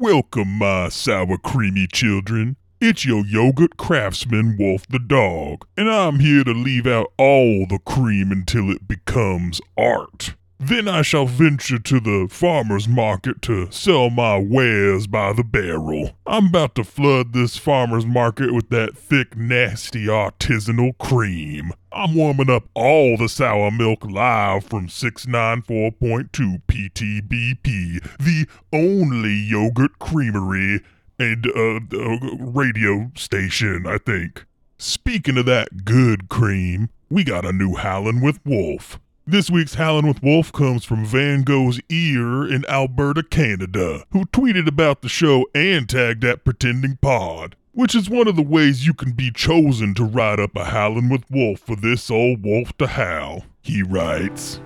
Welcome, my sour creamy children. It's your yogurt craftsman, Wolf the dog, and I'm here to leave out all the cream until it becomes art. Then I shall venture to the farmer's market to sell my wares by the barrel. I'm about to flood this farmer's market with that thick, nasty artisanal cream. I'm warming up all the sour milk live from 694.2 PTBP, the only yogurt creamery and uh, uh, radio station, I think. Speaking of that good cream, we got a new Howlin' with Wolf. This week's Howlin' with Wolf comes from Van Gogh's Ear in Alberta, Canada, who tweeted about the show and tagged at Pretending Pod, which is one of the ways you can be chosen to ride up a Howlin' with Wolf for this old wolf to howl. He writes,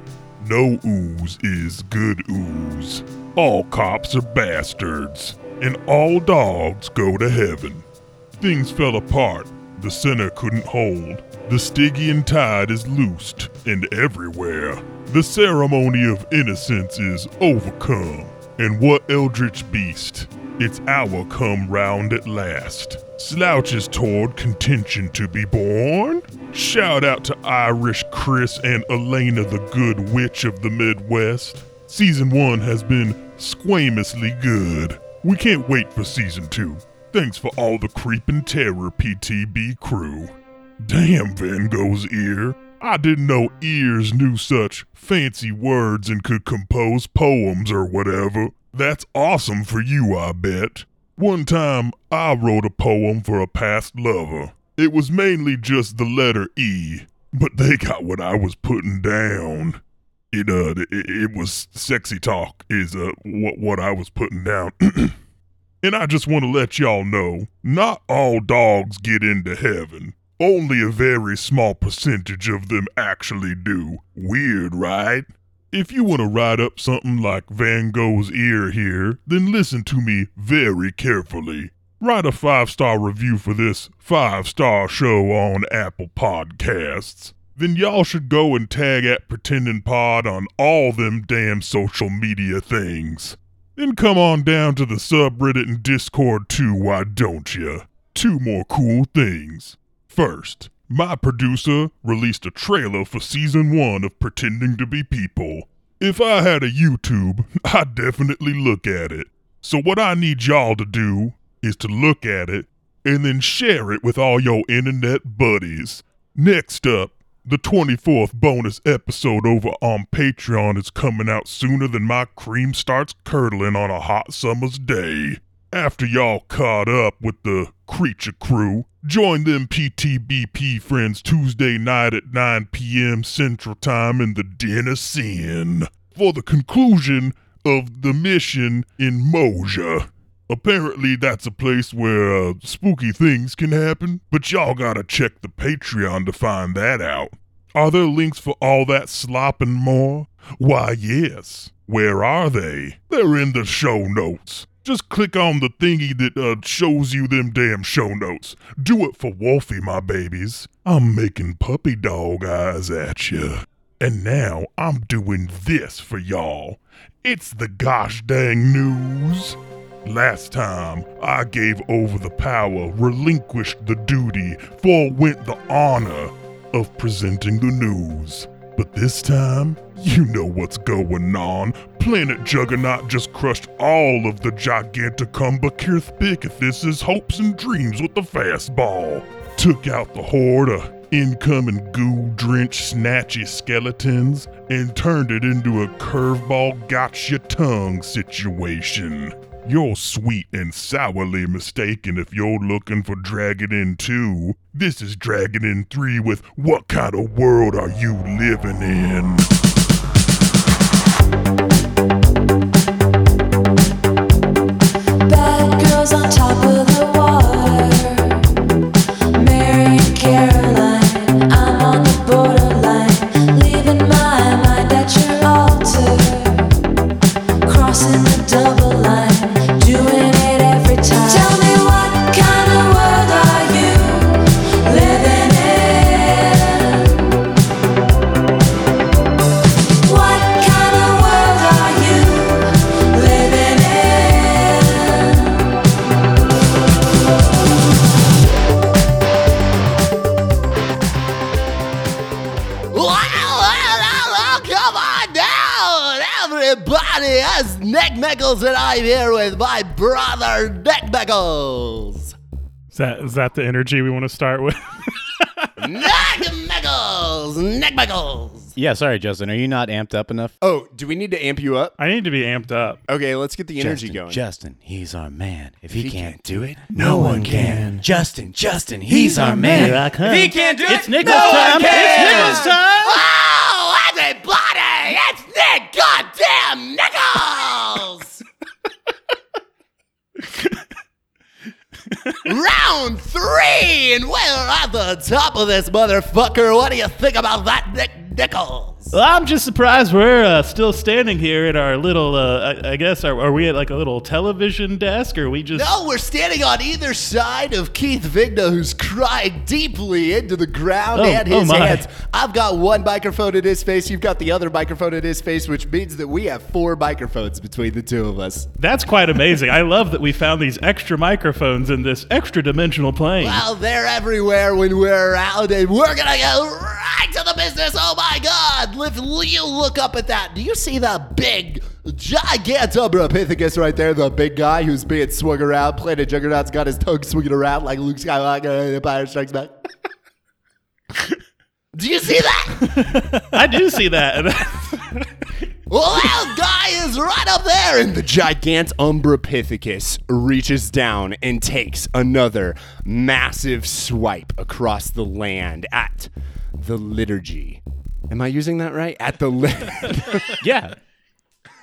No ooze is good ooze. All cops are bastards, and all dogs go to heaven. Things fell apart. The center couldn't hold. The Stygian tide is loosed, and everywhere. The ceremony of innocence is overcome. And what eldritch beast? It's hour come round at last. Slouches toward contention to be born? Shout out to Irish Chris and Elena, the good witch of the Midwest. Season 1 has been squamously good. We can't wait for season 2. Thanks for all the creepin' terror, PTB crew. Damn, Van Gogh's ear. I didn't know ears knew such fancy words and could compose poems or whatever. That's awesome for you, I bet. One time, I wrote a poem for a past lover. It was mainly just the letter E, but they got what I was putting down. It, uh, it, it was sexy talk, is, uh, what, what I was putting down. and I just want to let y'all know not all dogs get into heaven. Only a very small percentage of them actually do. Weird, right? If you want to write up something like Van Gogh's ear here, then listen to me very carefully. Write a five star review for this five star show on Apple Podcasts. Then y'all should go and tag at Pretendin' Pod on all them damn social media things. Then come on down to the subreddit and Discord too, why don't ya? Two more cool things. First, my producer released a trailer for season one of Pretending to Be People. If I had a YouTube, I'd definitely look at it. So, what I need y'all to do is to look at it and then share it with all your internet buddies. Next up, the 24th bonus episode over on Patreon is coming out sooner than my cream starts curdling on a hot summer's day. After y'all caught up with the Creature Crew, join them PTBP friends Tuesday night at 9 p.m. Central Time in the Den of Sin for the conclusion of the mission in Moja. Apparently, that's a place where uh, spooky things can happen, but y'all gotta check the Patreon to find that out. Are there links for all that slop and more? Why, yes. Where are they? They're in the show notes. Just click on the thingy that uh, shows you them damn show notes. Do it for Wolfie, my babies. I'm making puppy dog eyes at you. And now I'm doing this for y'all. It's the gosh dang news. Last time, I gave over the power, relinquished the duty, forewent the honor of presenting the news. But this time, you know what's going on. Planet Juggernaut just crushed all of the Giganticumberkirthbicithis' hopes and dreams with the fastball. Took out the horde of incoming goo-drenched snatchy skeletons and turned it into a curveball gotcha tongue situation. You're sweet and sourly mistaken if you're looking for Dragon In 2. This is Dragon In 3 with What Kind of World Are You Living In? Bad Is that is that the energy we want to start with? Nick Mickles! Nick Mickles! Yeah, sorry, Justin. Are you not amped up enough? Oh, do we need to amp you up? I need to be amped up. Okay, let's get the energy Justin, going. Justin, he's our man. If he, he can't, can't do it, no one can. Justin, Justin, he's our man. Here I come. If he can't do It's it, Nichols no time. one can. It's Nichols time. Oh, everybody! It's Nick Goddamn Nichols! Round three, and we're at the top of this motherfucker. What do you think about that, Nick Nichols? Well, I'm just surprised we're uh, still standing here at our little. Uh, I, I guess are, are we at like a little television desk, or we just? No, we're standing on either side of Keith Vigna, who's crying deeply into the ground Oh, and oh his my. hands. I've got one microphone in his face. You've got the other microphone in his face, which means that we have four microphones between the two of us. That's quite amazing. I love that we found these extra microphones in this extra dimensional plane. Well, they're everywhere when we're out, and we're gonna go right to the business. Oh my God! If you look up at that, do you see the big Gigantobrapithecus right there? The big guy who's being swung around. Planet Juggernaut's got his tongue swinging around like Luke Skywalker in Empire Strikes Back. do you see that? I do see that. Well, that guy is right up there. And the Gigantumbrapithecus reaches down and takes another massive swipe across the land at the liturgy. Am I using that right? At the liturgy. Yeah.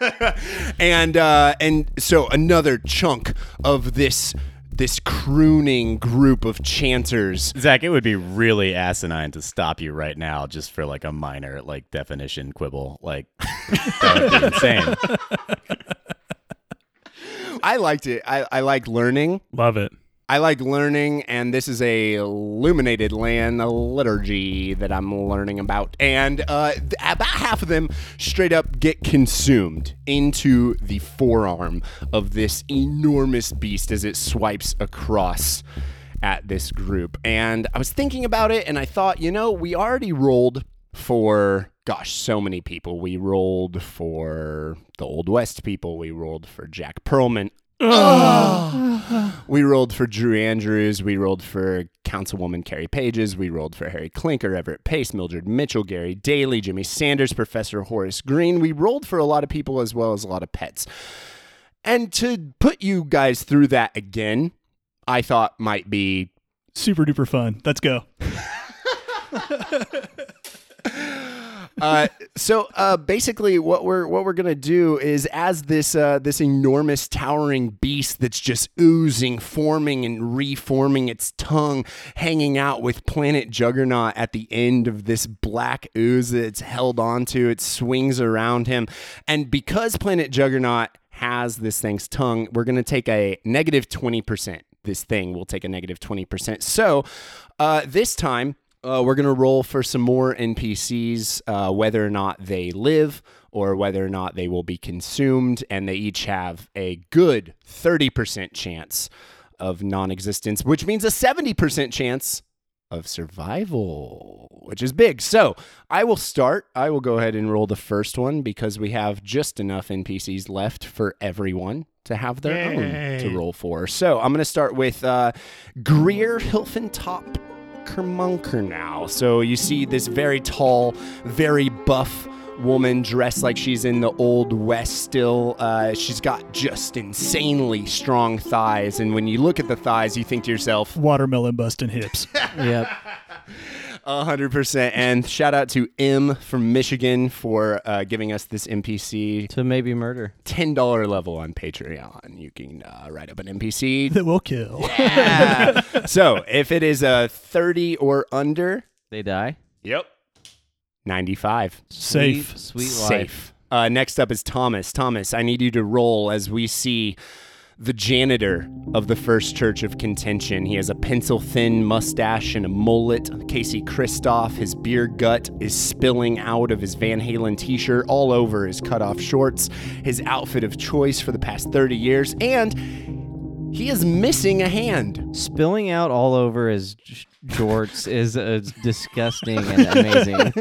and uh, and so another chunk of this this crooning group of chanters Zach, it would be really asinine to stop you right now just for like a minor like definition quibble. Like that would be insane. I liked it. I, I like learning. Love it. I like learning, and this is a illuminated land liturgy that I'm learning about. And uh, th- about half of them straight up get consumed into the forearm of this enormous beast as it swipes across at this group. And I was thinking about it, and I thought, you know, we already rolled for gosh, so many people. We rolled for the Old West people. We rolled for Jack Perlman. We rolled for Drew Andrews. We rolled for Councilwoman Carrie Pages. We rolled for Harry Clinker, Everett Pace, Mildred Mitchell, Gary Daly, Jimmy Sanders, Professor Horace Green. We rolled for a lot of people as well as a lot of pets. And to put you guys through that again, I thought might be Super duper fun. Let's go. uh, so uh, basically, what we're what we're gonna do is, as this uh, this enormous towering beast that's just oozing, forming, and reforming its tongue, hanging out with Planet Juggernaut at the end of this black ooze that it's held onto, it swings around him, and because Planet Juggernaut has this thing's tongue, we're gonna take a negative twenty percent. This thing will take a negative twenty percent. So uh, this time. Uh, we're going to roll for some more NPCs, uh, whether or not they live or whether or not they will be consumed. And they each have a good 30% chance of non existence, which means a 70% chance of survival, which is big. So I will start. I will go ahead and roll the first one because we have just enough NPCs left for everyone to have their own to roll for. So I'm going to start with uh, Greer Hilfentop Kermunker now. So you see this very tall, very buff woman dressed like she's in the old west still. Uh, she's got just insanely strong thighs, and when you look at the thighs, you think to yourself, Watermelon busting hips. yep. A hundred percent. And shout out to M from Michigan for uh, giving us this NPC To maybe murder. ten dollar level on Patreon. You can uh, write up an NPC. that will kill. Yeah. so if it is a thirty or under, They die. yep, ninety five. Safe. Sweet, sweet life. Safe. Uh, next up is Thomas. Thomas, I need you to roll as we see the janitor of the First Church of Contention. He has a pencil thin mustache and a mullet. Casey Christoph, his beer gut is spilling out of his Van Halen t shirt all over his cutoff shorts, his outfit of choice for the past 30 years, and he is missing a hand. Spilling out all over his j- jorts is a disgusting and amazing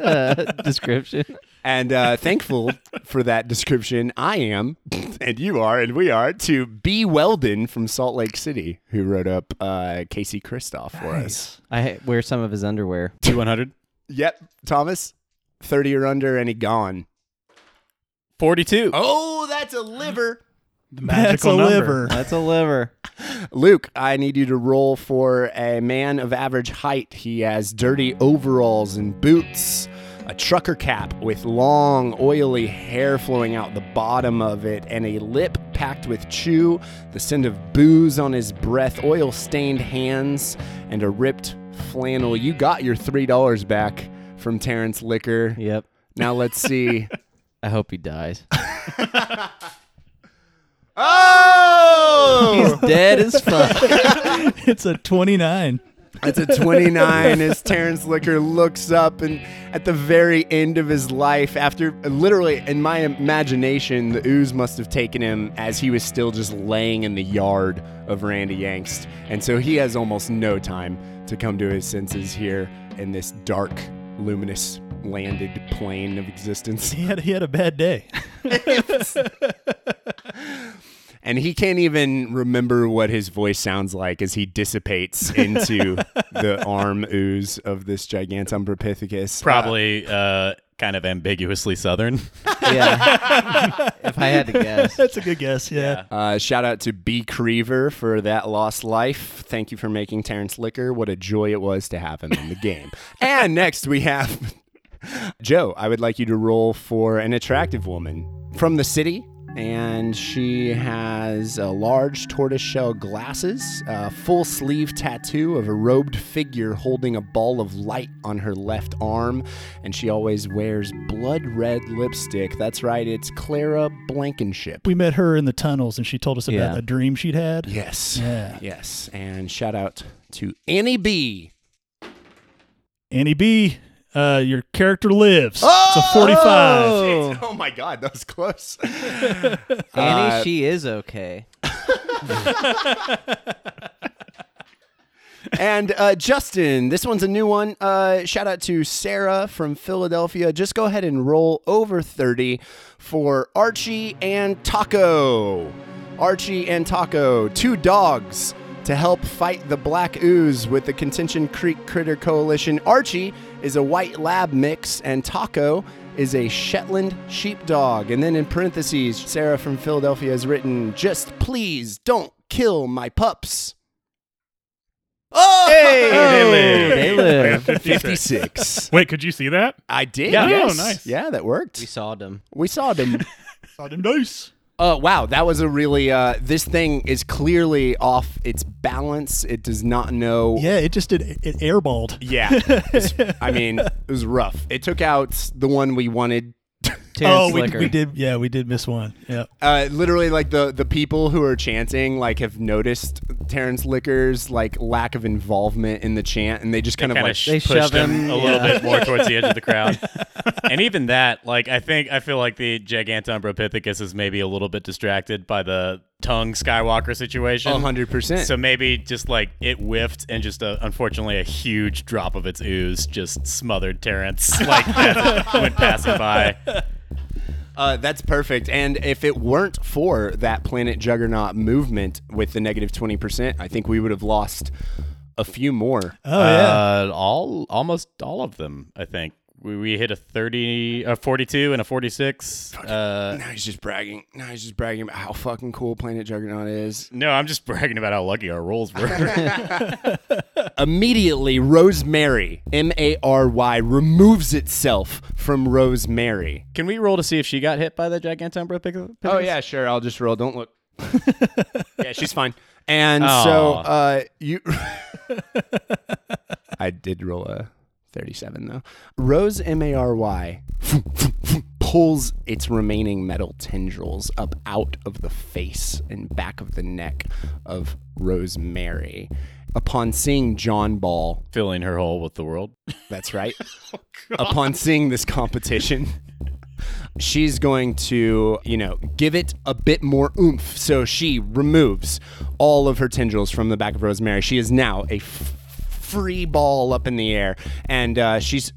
uh, description. And uh, thankful for that description, I am, and you are, and we are, to B. Weldon from Salt Lake City, who wrote up uh, Casey Kristoff for us. I wear some of his underwear. Two one hundred. Yep, Thomas, 30 or under, and he gone. Forty-two. Oh, that's a liver. The magical That's a magical number. liver. That's a liver. Luke, I need you to roll for a man of average height. He has dirty overalls and boots, a trucker cap with long, oily hair flowing out the bottom of it, and a lip packed with chew, the scent of booze on his breath, oil stained hands, and a ripped flannel. You got your $3 back from Terrence Licker. Yep. Now let's see. I hope he dies. oh! He's dead as fuck. It's a 29. It's a 29 as Terrence Licker looks up and at the very end of his life, after literally in my imagination, the ooze must have taken him as he was still just laying in the yard of Randy Yangst. And so he has almost no time to come to his senses here in this dark, luminous landed plane of existence. He had he had a bad day. And he can't even remember what his voice sounds like as he dissipates into the arm ooze of this Gigantum Propithecus. Probably uh, kind of ambiguously southern. yeah. if I had to guess. That's a good guess. Yeah. Uh, shout out to B. Creever for that lost life. Thank you for making Terrence Licker. What a joy it was to have him in the game. and next we have Joe. I would like you to roll for an attractive woman from the city. And she has a large tortoiseshell glasses, a full sleeve tattoo of a robed figure holding a ball of light on her left arm, and she always wears blood red lipstick. That's right, it's Clara Blankenship. We met her in the tunnels and she told us about Yeah. a dream she'd had. Yes. Yeah. Yes. And shout out to Annie B. Annie B, uh, your character lives. It's a 45. Oh, oh my God, that was close. Annie, Uh, she is okay. and uh, Justin, this one's a new one. Uh, shout out to Sarah from Philadelphia. Just go ahead and roll over 30 for Archie and Taco. Archie and Taco, two dogs to help fight the black ooze with the Contention Creek Critter Coalition. Archie is a white lab mix, and Taco is a Shetland sheepdog. And then in parentheses, Sarah from Philadelphia has written, Just please don't kill my pups. Oh! They live. They live. 56. Wait, could you see that? I did. Yeah. Yes. Oh, nice. Yeah, that worked. We saw them. We saw them. Saw them dice. Uh, wow, that was a really. Uh, this thing is clearly off its balance. It does not know. Yeah, it just did. It airballed. Yeah. I mean, it was rough. It took out the one we wanted. Terrence oh, we, Licker. we did. Yeah, we did miss one. Yeah. Uh, literally, like the the people who are chanting, like have noticed Terrence Licker's like lack of involvement in the chant, and they just kind of kind like of They pushed shove him, him, a little yeah. bit more towards the edge of the crowd. and even that, like I think I feel like the Giganton Propithecus is maybe a little bit distracted by the tongue Skywalker situation. hundred percent. So maybe just like it whiffed and just a, unfortunately a huge drop of its ooze just smothered Terrence like as it went passing by. Uh, that's perfect. And if it weren't for that Planet Juggernaut movement with the negative 20%, I think we would have lost a few more. Oh yeah. Uh, all almost all of them, I think. We, we hit a 30, a 42 and a 46. Uh, now he's just bragging. Now he's just bragging about how fucking cool Planet Juggernaut is. no, I'm just bragging about how lucky our rolls were. Immediately, Rosemary, M A R Y, removes itself from Rosemary. Can we roll to see if she got hit by the Giganton Propithecus? Oh, yeah, sure. I'll just roll. Don't look. yeah, she's fine. And so uh, you. I did roll a 37, though. Rose, M A R Y, pulls its remaining metal tendrils up out of the face and back of the neck of Rosemary. Upon seeing John Ball, Filling her hole with the world. that's right. Oh, Upon seeing this competition, she's going to, you know, give it a bit more oomph. So she removes all of her tendrils from the back of Rosemary. She is now a f- free ball up in the air, and uh, she's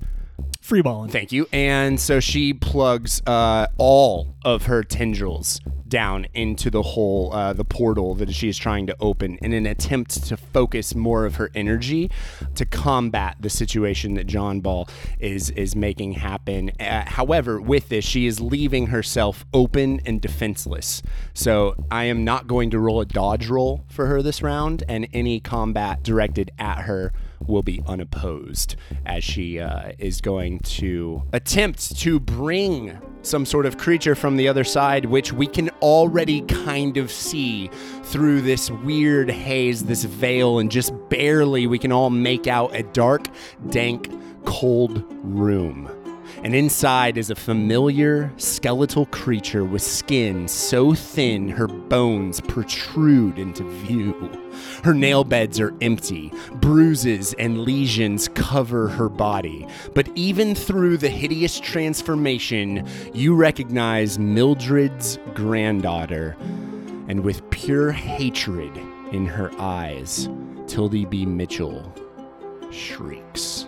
Freeballing. Thank you. And so she plugs uh, all of her tendrils down into the hole, uh, the portal that she is trying to open in an attempt to focus more of her energy to combat the situation that John Ball is is making happen. Uh, however, with this, she is leaving herself open and defenseless. So I am not going to roll a dodge roll for her this round, and any combat directed at her will be unopposed as she uh, is going to attempt to bring some sort of creature from the other side, which we can already kind of see through this weird haze, this veil, and just barely we can all make out a dark, dank, cold room. And inside is a familiar skeletal creature with skin so thin her bones protrude into view. Her nail beds are empty, bruises and lesions cover her body. But even through the hideous transformation, you recognize Mildred's granddaughter. And with pure hatred in her eyes, Tildy B. Mitchell shrieks.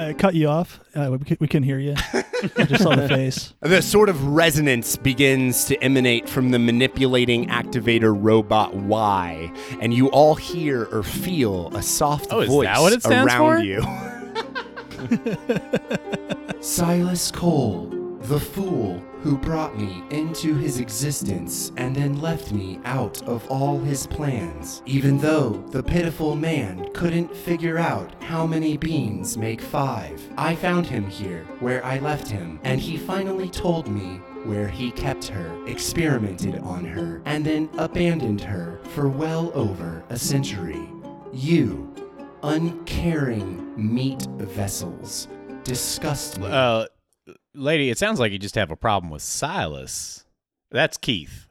I cut you off. Uh, we, can, we can hear you. I just saw the face. The sort of resonance begins to emanate from the manipulating activator robot Y, and you all hear or feel a soft Oh, is voice that what it stands around for? you. Silas Cole, the fool who brought me into his existence and then left me out of all his plans, even though the pitiful man couldn't figure out how many beans make five. I found him here where I left him, and he finally told me where he kept her, experimented on her, and then abandoned her for well over a century. You, uncaring meat vessels, disgust me. Uh, lady, it sounds like you just have a problem with Silas. That's Keith.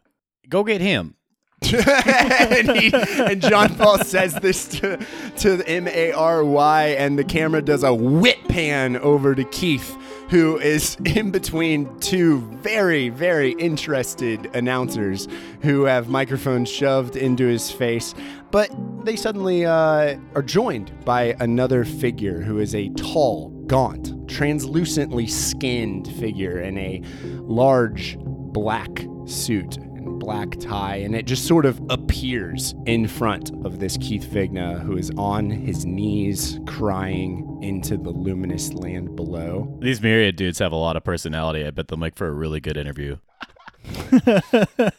Go get him. and, he, and John Paul says this to, to the M A R Y, and the camera does a whip pan over to Keith, who is in between two very, very interested announcers who have microphones shoved into his face. But they suddenly uh, are joined by another figure who is a tall, gaunt, translucently skinned figure in a large black suit and black tie, and it just sort of appears in front of this Keith Vigna, who is on his knees crying into the luminous land below. These myriad dudes have a lot of personality. I bet they'll make for a really good interview.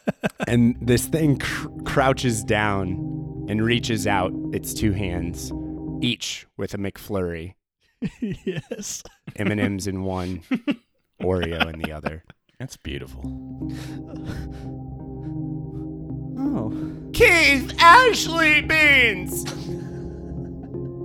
And this thing cr- crouches down and reaches out its two hands, each with a McFlurry, yes. M&M's in one, Oreo in the other. That's beautiful. Oh. Keith Ashley Beans!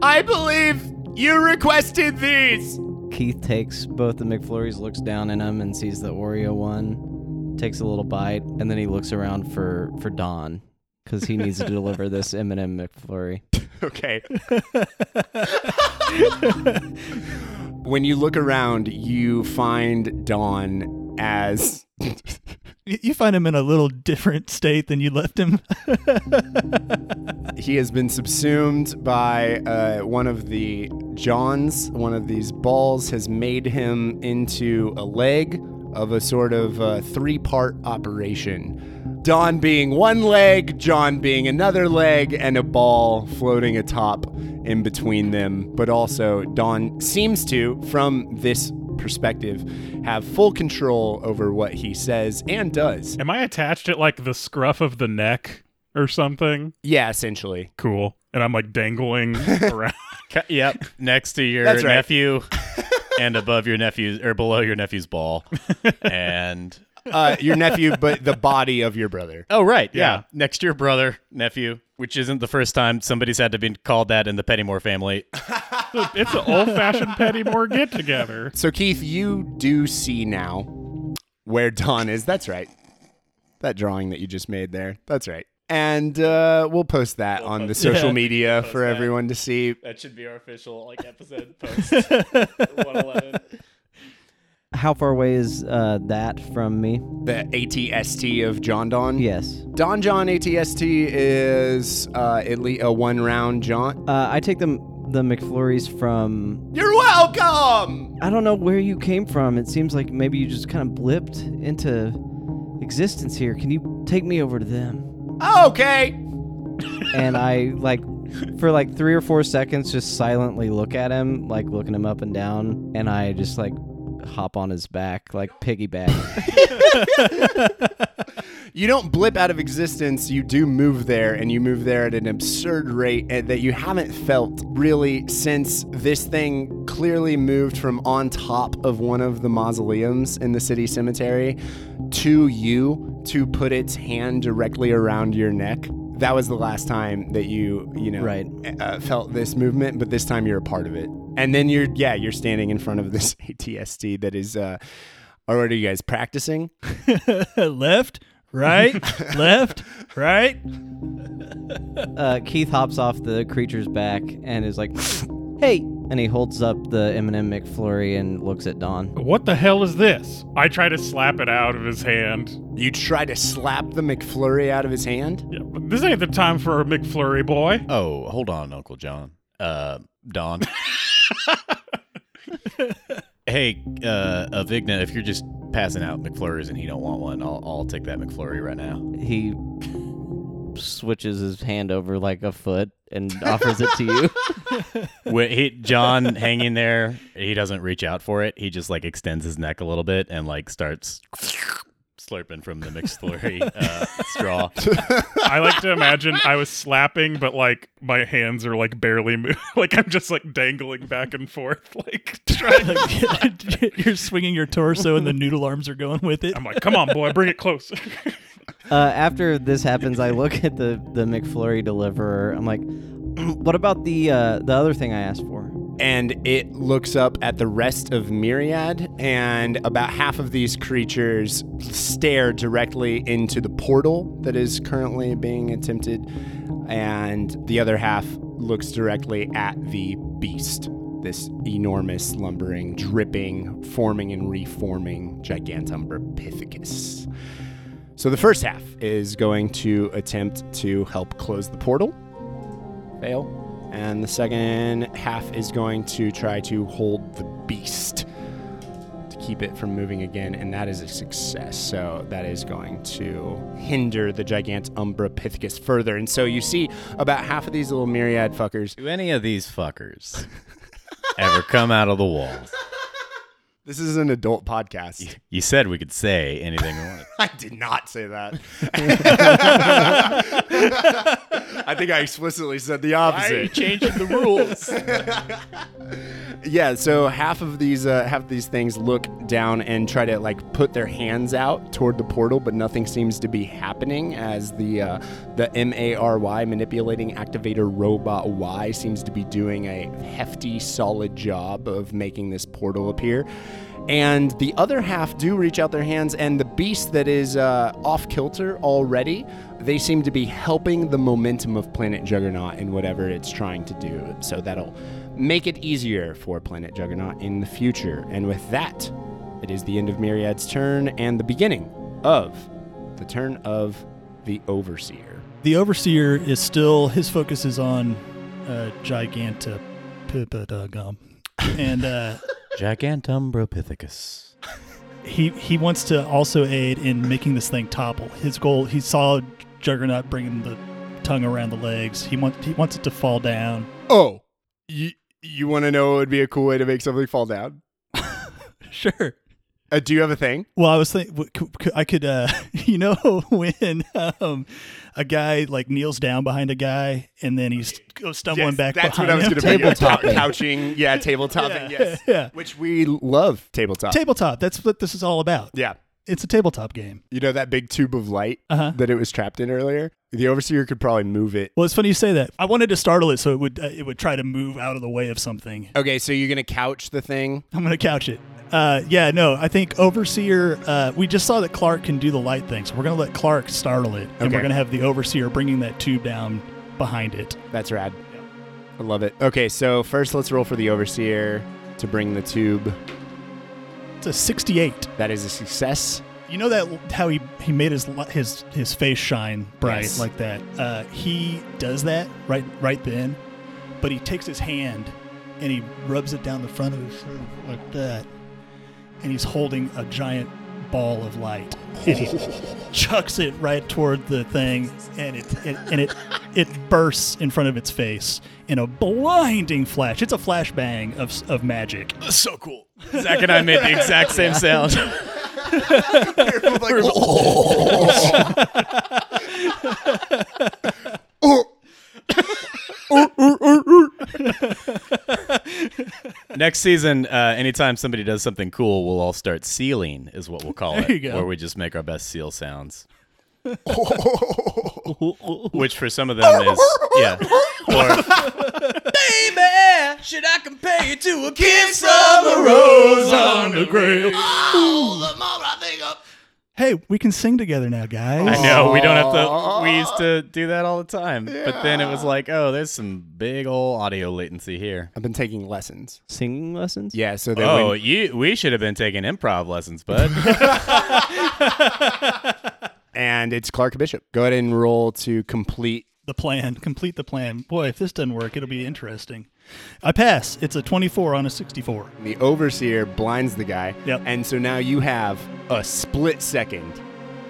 I believe you requested these! Keith takes both the McFlurries, looks down in them, and sees the Oreo one, takes a little bite, and then he looks around for for Don because he needs to deliver this M&M McFlurry. Okay. when you look around, you find Don as You find him in a little different state than you left him. he has been subsumed by uh, one of the Johns. One of these balls has made him into a leg of a sort of uh, three part operation. Don being one leg, John being another leg, and a ball floating atop in between them. But also, Don seems to, from this perspective, have full control over what he says and does. Am I attached at like the scruff of the neck or something? Yeah, essentially. Cool. And I'm like dangling around. Yep, next to your That's right. nephew, and above your nephew's or below your nephew's ball, and Uh, your nephew, but the body of your brother. oh right, yeah. Yeah. next to your brother, nephew, which isn't the first time somebody's had to be called that in the Pettymore family. it's an old fashioned Pettymore get together. So, Keith, you do see now where Don is. That's right. That drawing that you just made there. That's right. And uh, we'll post that on the social Yeah. media for everyone to see. That should be our official like episode post. One eleven. How far away is uh, that from me? The ATST of John Don. Yes. Don John ATST is uh, at least a one round jaunt. Uh, I take them the McFlurries from. You're welcome. I don't know where you came from. It seems like maybe you just kind of blipped into existence here. Can you take me over to them? Okay. and I like for like three or four seconds just silently look at him, like looking him up and down, and I just like hop on his back, like piggyback. You don't blip out of existence. You do move there, and you move there at an absurd rate eh, that you haven't felt really since this thing clearly moved from on top of one of the mausoleums in the city cemetery to you to put its hand directly around your neck. That was the last time that you, you know, Right. uh, felt this movement, but this time you're a part of it. And then you're, yeah, you're standing in front of this ATST that is, uh, or what are you guys practicing? left, right, left, right. uh, Keith hops off the creature's back and is like, "Hey!" And he holds up the M&M McFlurry and looks at Don. What the hell is this? I try to slap it out of his hand. You try to slap the McFlurry out of his hand? Yeah, but this ain't the time for a McFlurry boy. Oh, hold on, Uncle John. Uh, Don. hey, uh, Avigna, if you're just passing out McFlurries and he don't want one, I'll, I'll take that McFlurry right now. He switches his hand over like a foot and offers it to you. When he, John hanging there, he doesn't reach out for it. He just like extends his neck a little bit and like starts slurping from the McFlurry uh, straw. I like to imagine I was slapping, but like my hands are like barely moving. like I'm just like dangling back and forth, like trying. Like, you're swinging your torso and the noodle arms are going with it. I'm like, come on, boy, bring it closer. Uh, after this happens, I look at the the McFlurry deliverer. I'm like, "What about the uh, the other thing I asked for?" And it looks up at the rest of Myriad, and about half of these creatures stare directly into the portal that is currently being attempted, and the other half looks directly at the beast. This enormous, lumbering, dripping, forming and reforming Gigantumbrapithecus. So the first half is going to attempt to help close the portal. Fail. And the second half is going to try to hold the beast to keep it from moving again, and that is a success. So that is going to hinder the gigant Umbra Pithecus further. And so you see about half of these little myriad fuckers. Do any of these fuckers ever come out of the walls? This is an adult podcast. You said we could say anything we wanted. I did not say that. I think I explicitly said the opposite. changing the rules? Yeah, so half of these uh, half of these things look down and try to like put their hands out toward the portal, but nothing seems to be happening as the uh, the M A R Y manipulating activator robot Y seems to be doing a hefty, solid job of making this portal appear. And the other half do reach out their hands, and the beast that is uh, off kilter already, they seem to be helping the momentum of Planet Juggernaut in whatever it's trying to do. So that'll make it easier for Planet Juggernaut in the future. And with that, it is the end of Myriad's turn and the beginning of the turn of the Overseer. The overseer is still his focus is on uh, Giganta. And uh, Gigantumbrapithecus. he he wants to also aid in making this thing topple. His goal he saw Juggernaut bringing the tongue around the legs. He wants he wants it to fall down. Oh, you, you want to know it would be a cool way to make something fall down? Sure. Uh, do you have a thing? Well, I was thinking I could, uh, you know, when um, a guy like kneels down behind a guy and then he's goes stumbling back that's behind what I was going to bring up. Tabletopping. Couching, yeah, tabletop. Yeah, yes. yeah. Which we love tabletop. Tabletop. That's what this is all about. yeah. It's a tabletop game. You know that big tube of light Uh-huh. that it was trapped in earlier? The overseer could probably move it. Well, it's funny you say that. I wanted to startle it so it would uh, it would try to move out of the way of something. Okay, so you're going to couch the thing. I'm gonna couch it. Uh, yeah, no, I think overseer. Uh, we just saw that Clark can do the light thing, so we're gonna let Clark startle it, and Okay. we're gonna have the overseer bringing that tube down behind it. That's rad. I love it. Okay, so first let's roll for the overseer to bring the tube That's a 68. That is a success. You know that how he he made his li- his his face shine bright Yes. like that. Uh, he does that right right then, but he takes his hand and he rubs it down the front of his shirt like that, and he's holding a giant ball of light. And he chucks it right toward the thing, and it, it and it it bursts in front of its face in a blinding flash. It's a flashbang of of magic. so cool. Zach and I made the exact same sound. Next season, uh, anytime somebody does something cool, we'll all start sealing, is what we'll call There it. you go. Where we just make our best seal sounds. Which for some of them is, yeah. Or, Baby, should I compare you to a kiss of a rose on the grave? Hey, we can sing together now, guys. I know we don't have to. We used to do that all the time, but then it was like, oh, there's some big old audio latency here. I've been taking lessons. Singing lessons? Yeah, so that Oh, when, you we should have been taking improv lessons, bud. and it's Clark Bishop. Go ahead and roll to complete. The plan. Complete the plan. Boy, if this doesn't work, it'll be interesting. I pass. It's a 24 on a 64. The overseer blinds the guy. Yep. And so now you have a split second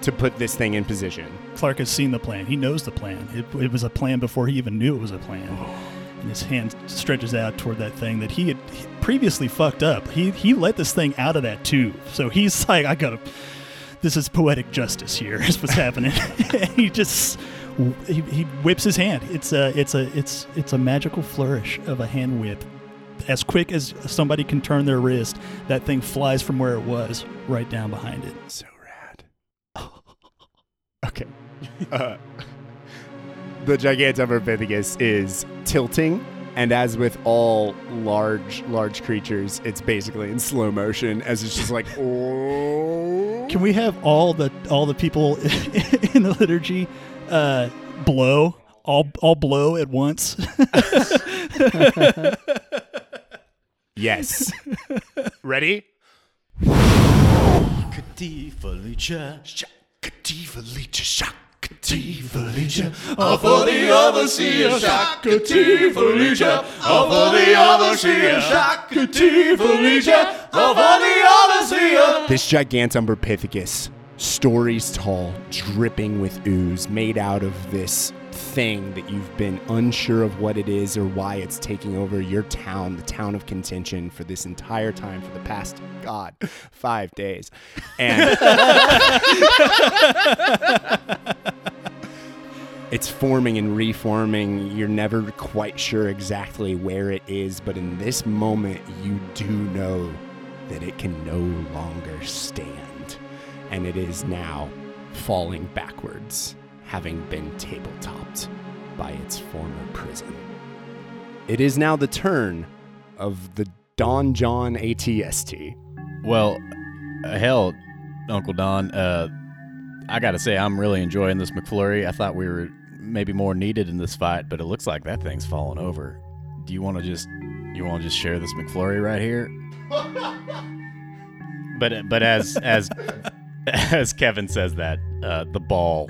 to put this thing in position. Clark has seen the plan. He knows the plan. It, it was a plan before he even knew it was a plan. And his hand stretches out toward that thing that he had previously fucked up. He he let this thing out of that tube. So he's like, I gotta. This is poetic justice here. Is what's happening. he just he, he whips his hand. It's a it's a it's it's a magical flourish of a hand whip. As quick as somebody can turn their wrist, that thing flies from where it was right down behind it. So rad. okay. Uh, the Gigantomorphithecus is tilting, and as with all large, large creatures, it's basically in slow motion as it's just like, oh. Can we have all the all the people in the liturgy uh, blow all all blow at once? Yes. Ready? Off of the overseer, Shakati Felicia. Off the overseer, Shakati Felicia. Off of the overseer. This Gigantomorphithecus, stories tall, dripping with ooze, made out of this thing that you've been unsure of what it is or why it's taking over your town, the town of contention, for this entire time, for the past, God, five days. And it's forming and reforming. You're never quite sure exactly where it is, but in this moment, you do know that it can no longer stand. And it is now falling backwards, having been tabletopped by its former prison. It is now the turn of the Don John ATST. well, uh, hell, Uncle Don, uh, I gotta say, I'm really enjoying this McFlurry. I thought we were maybe more needed in this fight, but it looks like that thing's falling over. Do you want to just you want to just share this McFlurry right here? but but as as as Kevin says that, uh, the ball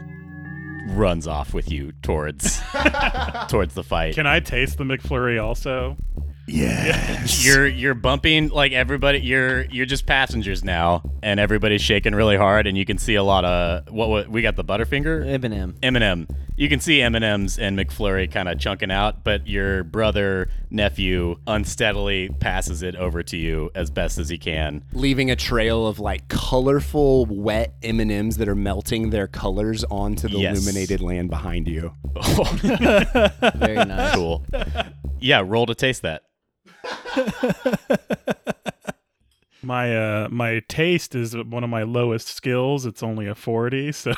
runs off with you towards towards the fight. Can I taste the McFlurry also? you're you're bumping like everybody you're you're just passengers now and everybody's shaking really hard and you can see a lot of what, what we got the butterfinger M&M. M&M. You can see M&M's and McFlurry kind of chunking out, but your brother nephew unsteadily passes it over to you as best as he can. leaving a trail of like colorful wet M&Ms that are melting their colors onto the Yes. illuminated land behind you. Very nice. Cool. yeah, roll to taste that. My uh my taste is one of my lowest skills. It's only a 40, so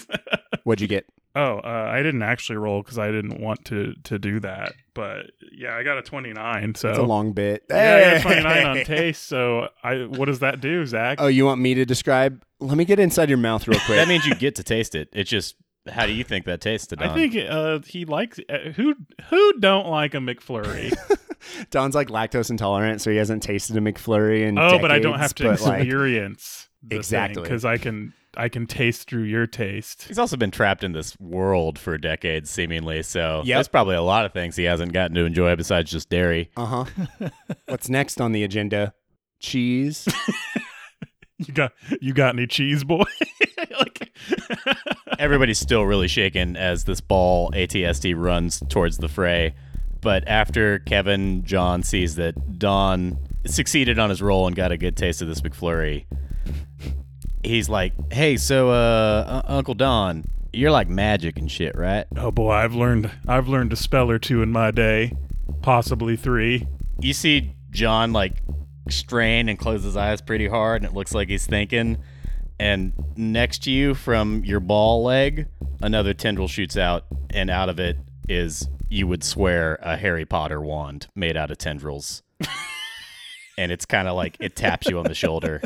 What'd you get? Oh, uh, I didn't actually roll because I didn't want to to do that. But yeah, I got a 29. So It's a long bit. yeah, I got a 29 on taste. So I what does that do, Zach? Oh, you want me to describe? Let me get inside your mouth real quick. That means you get to taste it. It's just how do you think that tastes to I think uh, he likes uh, who who don't like a McFlurry. Don's like lactose intolerant, so he hasn't tasted a McFlurry in Oh, but I don't have to but, like, experience Exactly. because I can I can taste through your taste. He's also been trapped in this world for decades, seemingly. So Yep. there's probably a lot of things he hasn't gotten to enjoy besides just dairy. Uh huh. What's next on the agenda? Cheese. You got you got any cheese, boy? like, Everybody's still really shaken as this ball ATST runs towards the fray. But after Kevin John sees that Don succeeded on his role and got a good taste of this McFlurry, he's like, "Hey, so uh, uh, Uncle Don, you're like magic and shit, right?" oh boy, I've learned I've learned a spell or two in my day, possibly three. You see John like strain and close his eyes pretty hard, and it looks like he's thinking. And next to you, from your ball leg, another tendril shoots out, and out of it is, you would swear, a Harry Potter wand made out of tendrils. and it's kind of like it taps you on the shoulder,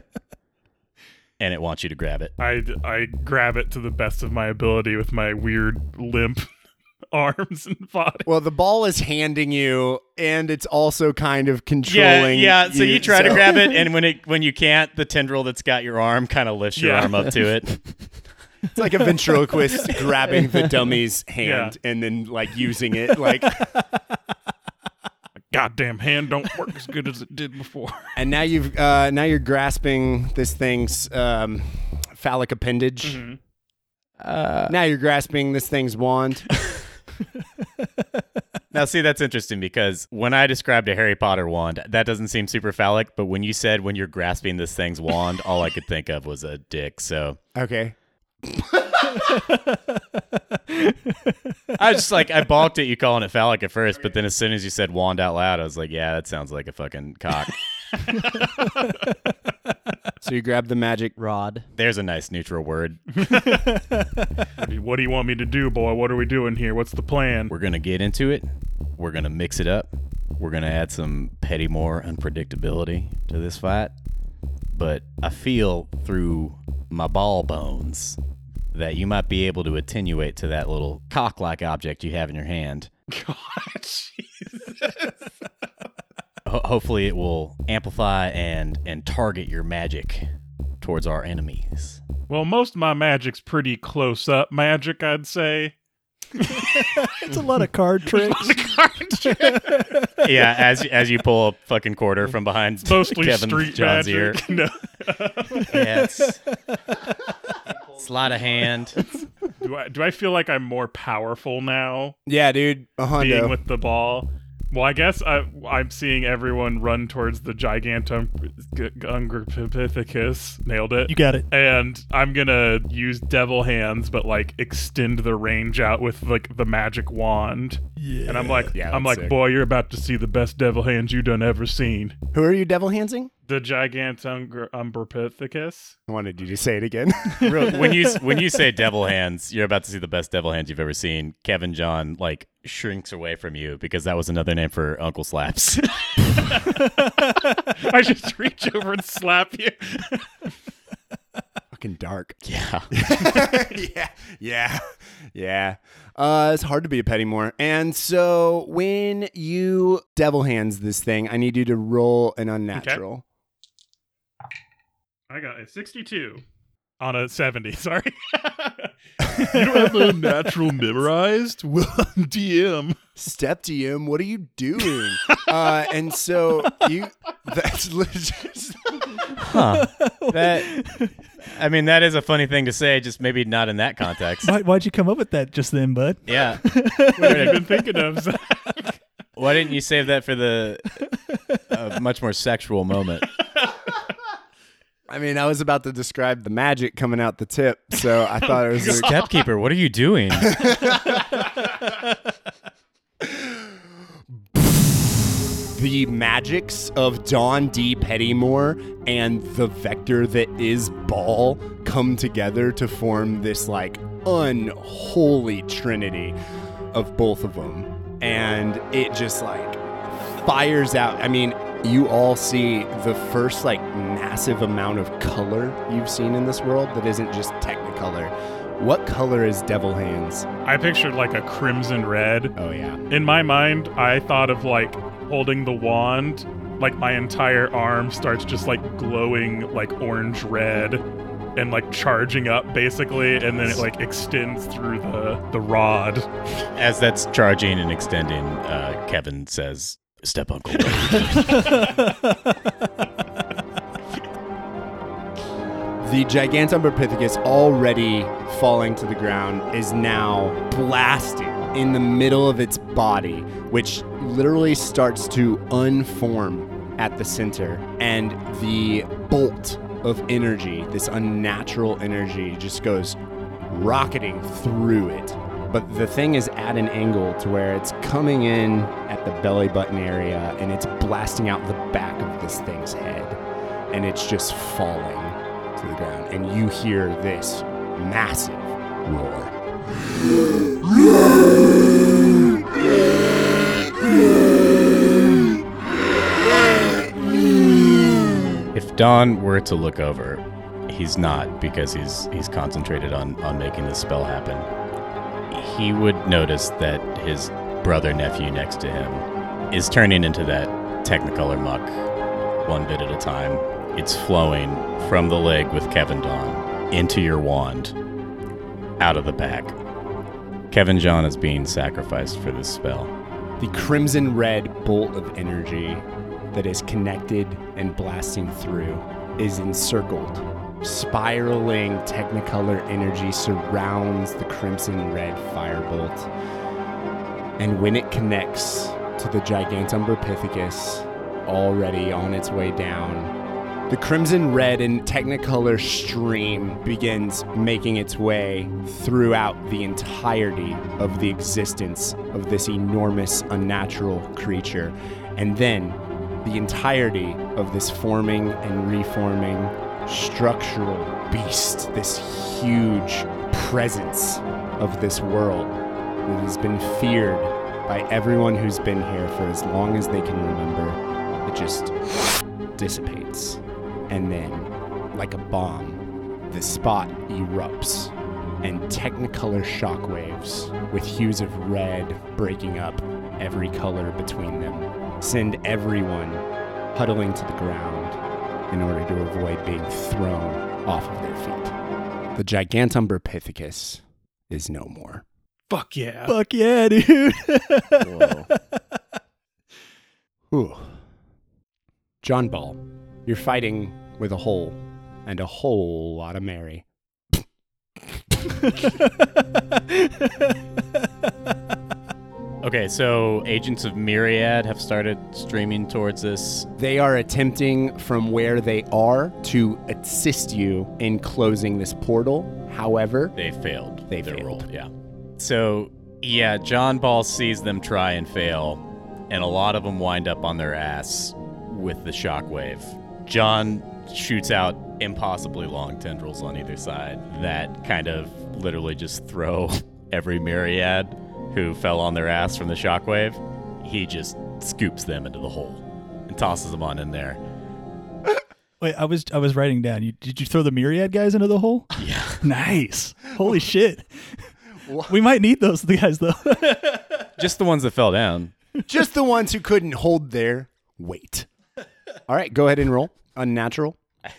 and it wants you to grab it. I I grab it to the best of my ability with my weird limp arms and body. well, the ball is handing you, and it's also kind of controlling. Yeah, yeah. So you try to grab it, and when it when you can't, the tendril that's got your arm kind of lifts your Yeah. arm up to it. It's like a ventriloquist grabbing the dummy's hand and then like using it. Like, Goddamn hand don't work as good as it did before. and now you've uh, now you're grasping this thing's um, phallic appendage. Mm-hmm. Uh, Now you're grasping this thing's wand. Now, see, that's interesting because when I described a Harry Potter wand, that doesn't seem super phallic. But when you said when you're grasping this thing's wand, all I could think of was a dick. So Okay. I was just like, I balked at you calling it phallic at first, but then as soon as you said wand out loud, I was like, yeah, that sounds like a fucking cock. So you grab the magic Rod. There's a nice neutral word. what do you want me to do, boy? What are we doing here? What's the plan? We're gonna get into it. We're gonna mix it up. We're gonna add some petty more unpredictability to this fight. But I feel through my ball bones that you might be able to attenuate to that little cock-like object you have in your hand. God, Jesus. Ho- hopefully, it will amplify and and target your magic towards our enemies. Well, most of my magic's pretty close up magic, I'd say. It's a lot of card tricks. yeah, as as you pull a fucking quarter from behind Mostly Kevin street John's magic. ear. No. Yeah, it's sleight of hand. do I do I feel like I'm more powerful now Yeah, dude. A being hundo. with the ball? Well, I guess I, I'm seeing everyone run towards the Gigantopithecus. Nailed it. You got it. and I'm gonna use devil hands, but like extend the range out with like the magic wand. Yeah. And I'm like, Yeah, I'm like, sick. boy, you're about to see the best devil hands you done ever seen. Who are you devil handsing? The Gigantopithecus. I wanted you to say it again. Real- when you when you say devil hands, you're about to see the best devil hands you've ever seen. Kevin John like shrinks away from you because that was another name for Uncle Slaps. I just reach over and slap you. Fucking dark. yeah. yeah, yeah, yeah. Uh, it's hard to be a Pettymore. And so when you devil hands this thing, I need you to roll an unnatural. I got a 62 on a 70. Sorry. You don't have the natural memorized? Well, DM. Step DM, what are you doing? uh, and so you, that's legit. Huh. That I mean that is a funny thing to say, just maybe not in that context. Why, why'd you come up with that just then, bud? Yeah. what have you been thinking of? Why didn't you save that for the uh, much more sexual moment? I mean, I was about to describe the magic coming out the tip, so I oh thought it was. a- Stepkeeper, what are you doing? the magics of Don D. Pettymore and the vector that is Ball come together to form this like unholy trinity of both of them. And it just like fires out. I mean, you all see the first like massive amount of color you've seen in this world that isn't just technicolor. What color is Devil Hands? I pictured like a crimson red. Oh yeah. In my mind, I thought of like holding the wand, like my entire arm starts just like glowing like orange red and like charging up basically and then it like extends through the the rod. As that's charging and extending, uh, Kevin says, "Step Uncle." The Gigantumberpithecus, already falling to the ground, is now blasted in the middle of its body, which literally starts to unform at the center. And the bolt of energy, this unnatural energy, just goes rocketing through it. But the thing is at an angle to where it's coming in at the belly button area and it's blasting out the back of this thing's head. And it's just falling to the ground. And you hear this massive roar. if Don were to look over, he's not because he's he's concentrated on on making this spell happen. He would notice that his brother nephew next to him is turning into that Technicolor muck one bit at a time. It's flowing from the leg with Kevin Don into your wand, out of the pack. Kevin John is being sacrificed for this spell. The crimson red bolt of energy that is connected and blasting through is encircled. Spiraling technicolor energy surrounds the crimson red firebolt. And when it connects to the Gigantumberpithecus, already on its way down, the crimson red and technicolor stream begins making its way throughout the entirety of the existence of this enormous unnatural creature. And then the entirety of this forming and reforming structural beast, this huge presence of this world that has been feared by everyone who's been here for as long as they can remember, it just dissipates. And then, like a bomb, the spot erupts, and technicolor shockwaves with hues of red breaking up every color between them send everyone huddling to the ground in order to avoid being thrown off of their feet. The Gigantumberpithecus is no more. Fuck yeah. Fuck yeah, dude. Whoa. Ooh. John Ball, you're fighting with a hole and a whole lot of Mary. Okay, so agents of Myriad have started streaming towards this. They are attempting from where they are to assist you in closing this portal. However, They failed. They their failed. roll, yeah. So, yeah, John Ball sees them try and fail, and a lot of them wind up on their ass with the shockwave. John shoots out impossibly long tendrils on either side that kind of literally just throw every myriad who fell on their ass from the shockwave. He just scoops them into the hole and tosses them on in there. Wait, I was I was writing down. You did you throw the myriad guys into the hole? Yeah. Nice. Holy shit. We might need those guys though. Just the ones that fell down. just the ones who couldn't hold their weight. All right, go ahead and roll. Unnatural. I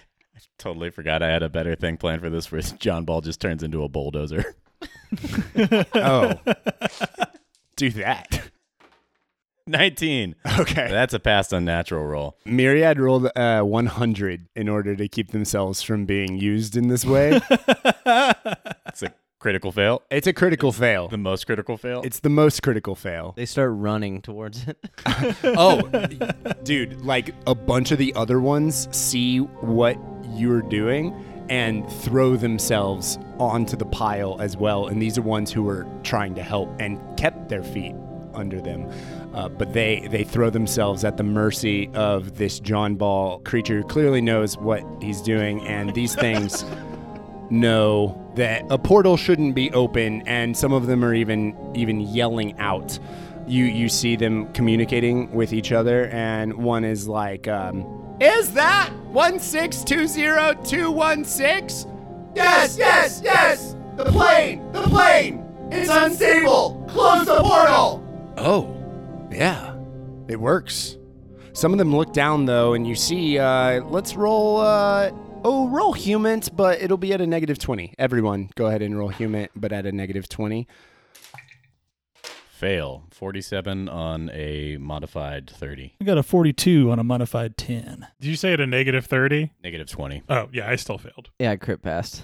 totally forgot I had a better thing planned for this where John Ball just turns into a bulldozer. Oh. Do that. 19. Okay. That's a past unnatural roll. Myriad rolled uh, 100 in order to keep themselves from being used in this way. It's a critical fail. it's a critical fail. The most critical fail. It's the most critical fail. They start running towards it. Oh, dude, like a bunch of the other ones see what you're doing and throw themselves onto the pile as well. And these are ones who were trying to help and kept their feet under them. Uh, but they, they throw themselves at the mercy of this John Ball creature who clearly knows what he's doing. And these things know that a portal shouldn't be open and some of them are even even yelling out you you see them communicating with each other and one is like um, is that 1620216 Yes, yes, yes! The plane! The plane! It's unstable! Close the portal! oh yeah It works. Some of them look down though, and you see. Uh, let's roll. Uh, oh, roll humans, but it'll be at a negative twenty. Everyone, go ahead and roll human, but at a negative twenty. Fail. 47 on a modified 30. I got a 42 on a modified 10. Did you say at a negative 30? Negative 20. Oh, yeah, I still failed. Yeah, I crit passed.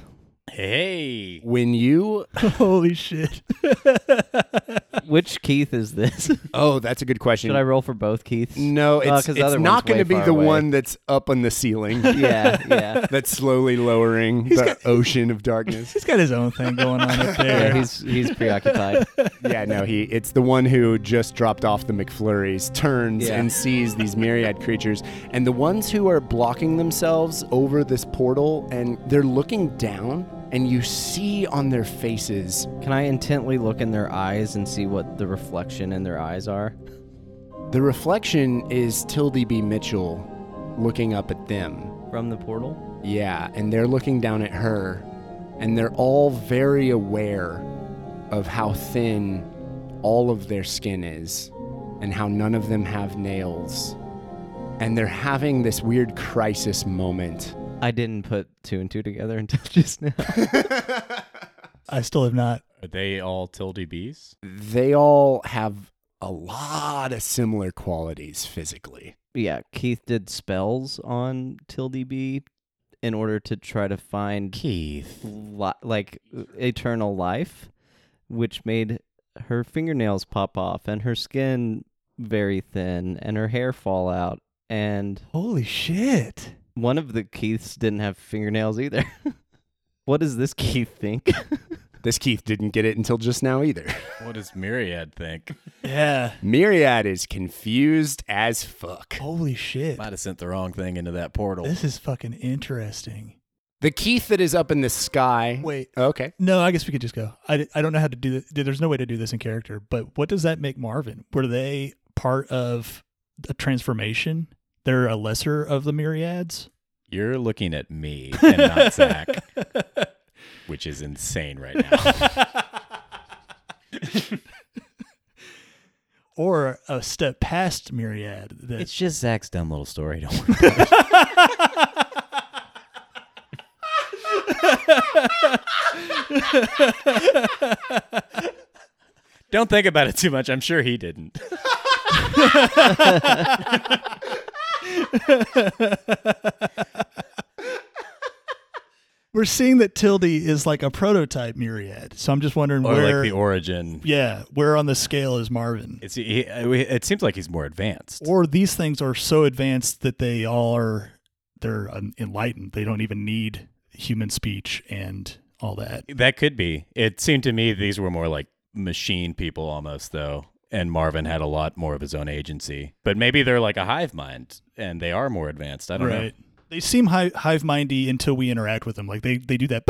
Hey. When you. Holy shit. Which Keith is this? Oh, that's a good question. Should I roll for both Keiths? No, Oh, it's, 'cause the it's other not one's going to be far the away. one that's up on the ceiling. Yeah, yeah. that's slowly lowering the ocean of darkness. He's got his own thing going on up Yeah, there. he's he's preoccupied. yeah, no, he it's the one who just dropped off the McFlurries, turns Yeah. and sees these myriad creatures, and the ones who are blocking themselves over this portal and they're looking down and you see on their faces Can I intently look in their eyes and see what the reflection in their eyes are? the reflection is Tildy B. Mitchell looking up at them. From the portal? Yeah, and they're looking down at her, and they're all very aware of how thin all of their skin is, and how none of them have nails. And they're having this weird crisis moment. I didn't put two and two together until just now. I still have not. Are they all Tildy bees? They all have a lot of similar qualities physically. yeah, Keith did spells on Tildy bee in order to try to find Keith. li- like eternal life, which made her fingernails pop off and her skin very thin and her hair fall out. And Holy shit. One of the Keiths didn't have fingernails either. what does this Keith think? This Keith didn't get it until just now either. What does Myriad think? Yeah. Myriad is confused as fuck. Holy shit. Might have sent the wrong thing into that portal. This is fucking interesting. The Keith that is up in the sky. Wait. Oh, okay. No, I guess we could just go. I, I don't know how to do this. There's no way to do this in character, but what does that make Marvin? Were they part of a transformation? They're a lesser of the myriads? You're looking at me and not Zach, which is insane right now. or a step past myriad? That, it's just Zach's dumb little story. Don't worry. Don't think about it too much. I'm sure he didn't. we're seeing that Tildy is like a prototype myriad. So I'm just wondering Or where. like the origin. yeah, where on the scale is Marvin? It's he, it seems like he's more advanced. or these things are so advanced that they all are they're enlightened. They don't even need human speech and all that. That could be. It seemed to me these were more like machine people almost though. And Marvin had a lot more of his own agency. But maybe they're like a hive mind and they are more advanced. I don't right. They seem hi- hive mindy until we interact with them. Like they, they do that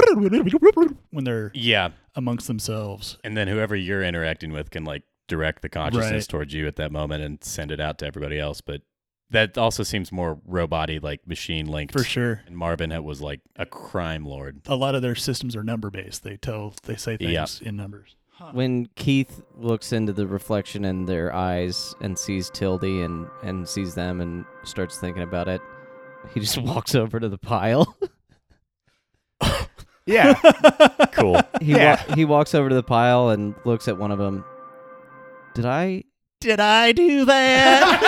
when they're. Yeah. amongst themselves. And then whoever you're interacting with can like direct the consciousness Right. towards you at that moment and send it out to everybody else. But that also seems more robot like machine linked. For sure. And Marvin had- was like a crime lord. A lot of their systems are number based. They tell they say things Yeah. in numbers. When Keith looks into the reflection in their eyes and sees Tildy and, and sees them and starts thinking about it, he just walks over to the pile. Yeah. Cool. He Yeah. wa- he walks over to the pile and looks at one of them. Did I Did I do that?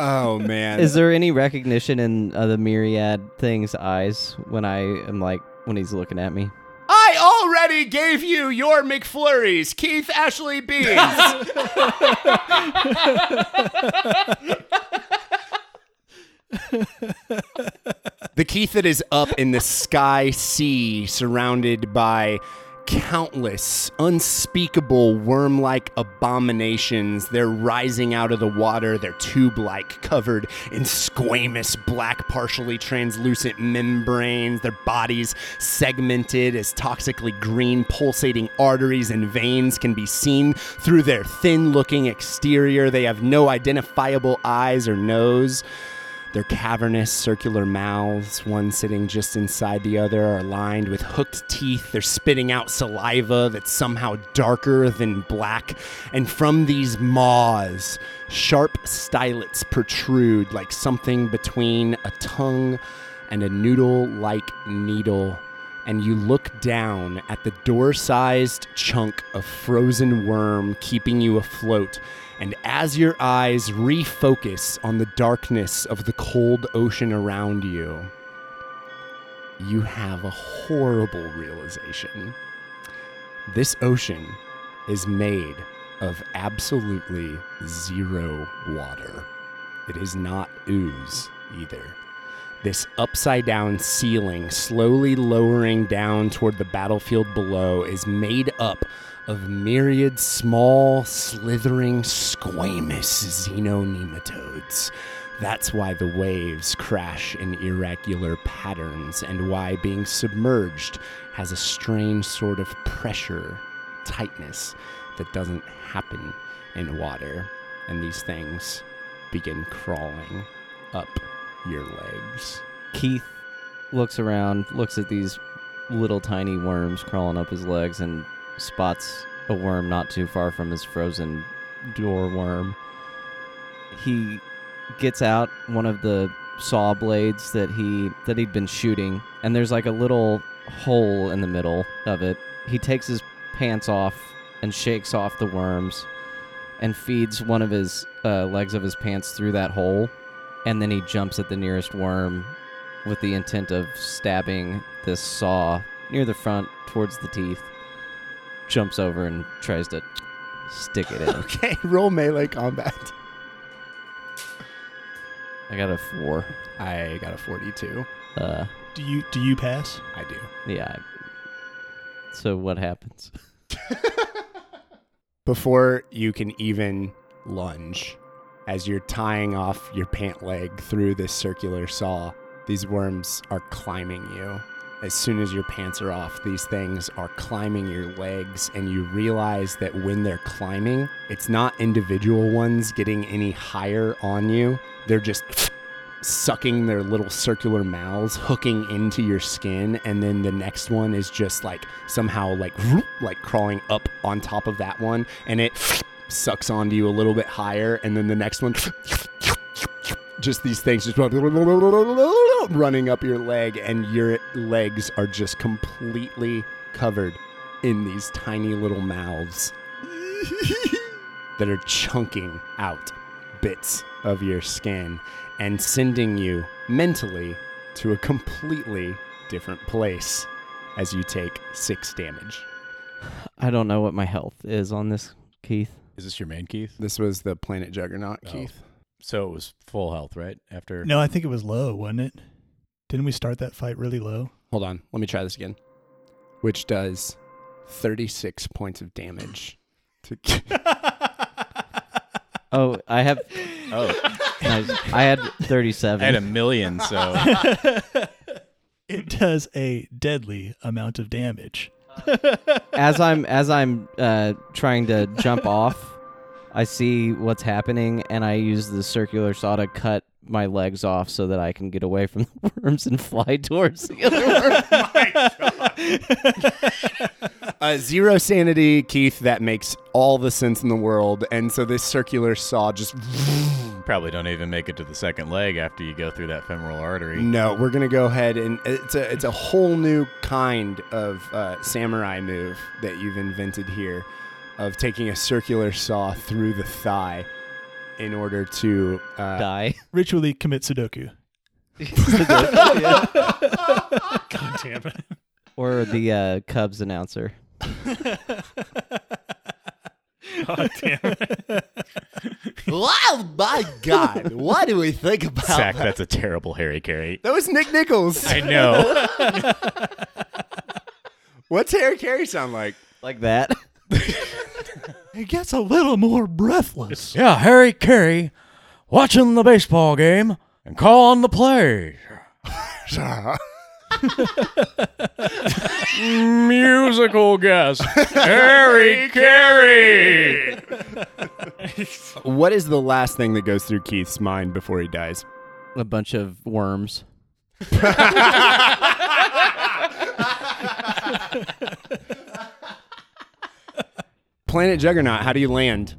Oh man. Is there any recognition in uh, the myriad thing's eyes when I am like when he's looking at me? I already gave you your McFlurries, Keith Ashley Beans. the Keith that is up in the sky sea, surrounded by countless unspeakable worm like abominations. They're rising out of the water. They're tube like, covered in squamous, black, partially translucent membranes. Their bodies segmented as toxically green, pulsating arteries and veins can be seen through their thin looking exterior. They have no identifiable eyes or nose. Their cavernous circular mouths, one sitting just inside the other, are lined with hooked teeth. They're spitting out saliva that's somehow darker than black. And from these maws, sharp stylets protrude like something between a tongue and a noodle like needle. And you look down at the door sized chunk of frozen worm keeping you afloat. And as your eyes refocus on the darkness of the cold ocean around you, you have a horrible realization. This ocean is made of absolutely zero water. It is not ooze either. This upside down ceiling, slowly lowering down toward the battlefield below, is made up of myriad small, slithering, squamous xenonematodes. That's why the waves crash in irregular patterns, and why being submerged has a strange sort of pressure, tightness that doesn't happen in water. And these things begin crawling up your legs. Keith looks around, looks at these little tiny worms crawling up his legs, and spots a worm not too far from his frozen door worm. He gets out one of the saw blades that he that he'd been shooting, and there's like a little hole in the middle of it. He takes his pants off and shakes off the worms, and feeds one of his uh, legs of his pants through that hole, and then he jumps at the nearest worm with the intent of stabbing this saw near the front towards the teeth. Jumps over and tries to stick it in. Okay, roll melee combat. I got a four. I got a 42. Uh, Do you do you pass? I do. yeah. So what happens? Before you can even lunge, as you're tying off your pant leg through this circular saw, these worms are climbing you. As soon as your pants are off, these things are climbing your legs, and you realize that when they're climbing, it's not individual ones getting any higher on you. They're just sucking their little circular mouths, hooking into your skin, and then the next one is just like somehow like like crawling up on top of that one, and it sucks onto you a little bit higher, and then the next one. Just these things just running up your leg, and your legs are just completely covered in these tiny little mouths that are chunking out bits of your skin and sending you mentally to a completely different place as you take six damage. I don't know what my health is on this, Keith. Is this your main Keith? This was the planet juggernaut, Oh. Keith. So it was full health, right? After No, I think it was low, wasn't it? Didn't we start that fight really low? Hold on, let me try this again. Which does 36 points of damage. To Oh, I have. oh, nice. I had thirty-seven. I had a million. So It does a deadly amount of damage. as I'm as I'm uh, trying to jump off, I see what's happening, and I use the circular saw to cut my legs off so that I can get away from the worms and fly towards the other worm. uh, zero sanity, Keith. That makes all the sense in the world. And so this circular saw just. probably don't even make it to the second leg after you go through that femoral artery. No, we're gonna go ahead and it's a it's a whole new kind of uh, samurai move that you've invented here, of taking a circular saw through the thigh, in order to uh, Die. Ritually commit Sudoku. God damn it. Or the uh, Cubs announcer. God damn it. Wow, my God! What do we think about Zach, that? that's a terrible Harry Caray. That was Nick Nichols. I know. What's Harry Caray sound like? Like that. It gets a little more breathless. yeah, Harry Caray watching the baseball game and calling the play. Musical guest, Harry Caray. What is the last thing that goes through Keith's mind before he dies? a bunch of worms. Planet Juggernaut, how do you land?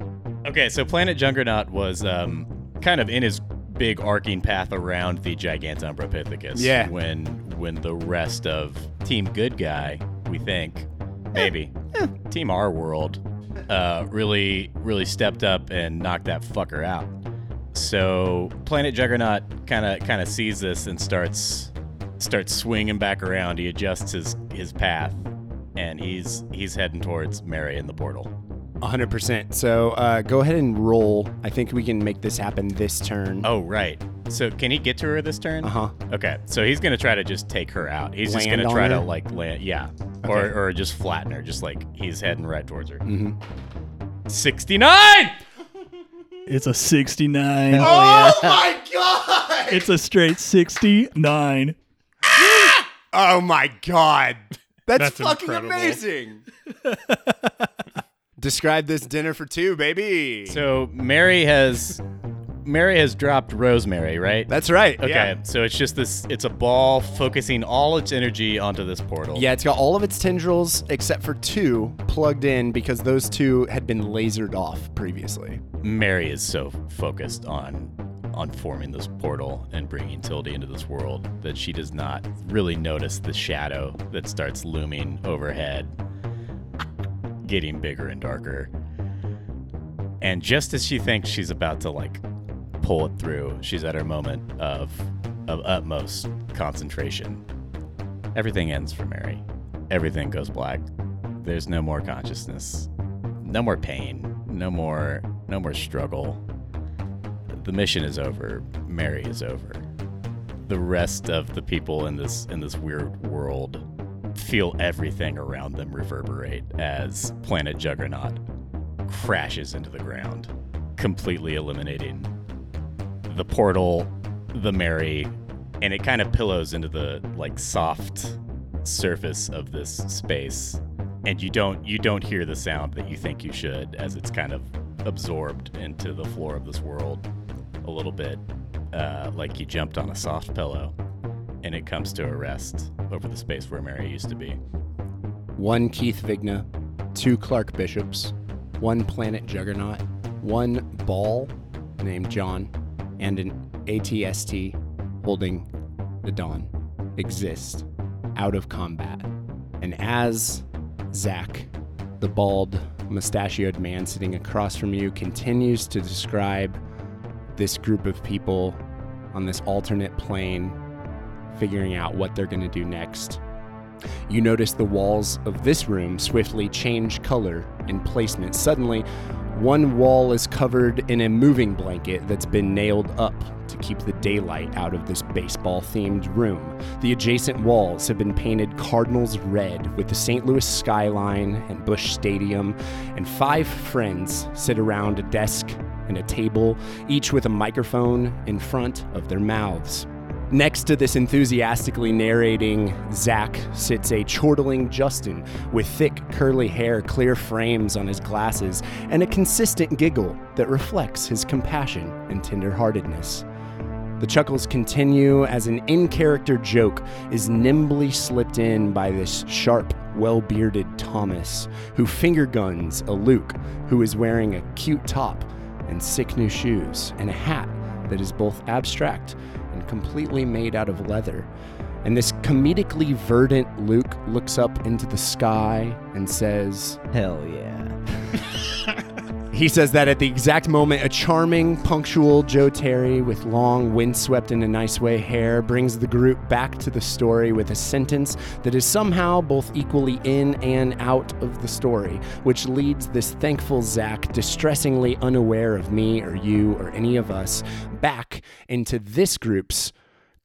Okay, so Planet Juggernaut was um, kind of in his big arcing path around the Giganton Propithecus. Yeah. When when the rest of Team Good Guy, we think, maybe, Team Our World, uh, really really stepped up and knocked that fucker out. So Planet Juggernaut kind of kind of sees this and starts starts swinging back around. He adjusts his his path, and he's he's heading towards Mary in the portal. 100%. So uh, go ahead and roll. I think we can make this happen this turn. Oh, right. So can he get to her this turn? Uh huh. Okay, so he's gonna try to just take her out. He's just Land gonna on try to her? like land, yeah, Okay. or or just flatten her, just like he's heading right towards her. Mhm. Sixty-nine. It's a 69. Oh my god! It's a straight 69. Oh my god! That's, That's fucking incredible. amazing. Describe this dinner for two, baby. So Mary has Mary has dropped Rosemary, right? That's right. okay. Yeah. So it's just this. It's a ball focusing all its energy onto this portal. Yeah, it's got all of its tendrils except for two plugged in because those two had been lasered off previously. Mary is so focused on on forming this portal and bringing Tildy into this world that she does not really notice the shadow that starts looming overhead, getting bigger and darker. And just as she thinks she's about to like pull it through, she's at her moment of of utmost concentration. Everything ends for Mary. Everything goes black. There's no more consciousness. No more pain. No more no more struggle. The mission is over. Mary is over. The rest of the people in this in this weird world feel everything around them reverberate as planet Juggernaut crashes into the ground, completely eliminating the portal, the Mary, and it kind of pillows into the like soft surface of this space. And you don't you don't hear the sound that you think you should as it's kind of absorbed into the floor of this world a little bit, uh, like you jumped on a soft pillow, and it comes to a rest over the space where Mary used to be. One Keith Vigna, two Clark Bishops, one Planet Juggernaut, one ball named John, and an ATST holding the Dawn exist out of combat. And as Zach, the bald, mustachioed man sitting across from you, continues to describe this group of people on this alternate plane, figuring out what they're going to do next. You notice the walls of this room swiftly change color and placement. Suddenly, one wall is covered in a moving blanket that's been nailed up to keep the daylight out of this baseball themed room. The adjacent walls have been painted Cardinals red with the St. Louis skyline and Busch Stadium, and five friends sit around a desk and a table, each with a microphone in front of their mouths. Next to this enthusiastically narrating Zach sits a chortling Justin with thick curly hair, clear frames on his glasses, and a consistent giggle that reflects his compassion and tenderheartedness. The chuckles continue as an in character joke is nimbly slipped in by this sharp, well bearded Thomas, who finger guns a Luke who is wearing a cute top and sick new shoes and a hat that is both abstract and completely made out of leather. And this comedically verdant Luke looks up into the sky and says, Hell yeah. he says that at the exact moment, a charming, punctual Joe Terry with long, windswept in a nice way hair brings the group back to the story with a sentence that is somehow both equally in and out of the story, which leads this thankful Zach, distressingly unaware of me or you or any of us, back into this group's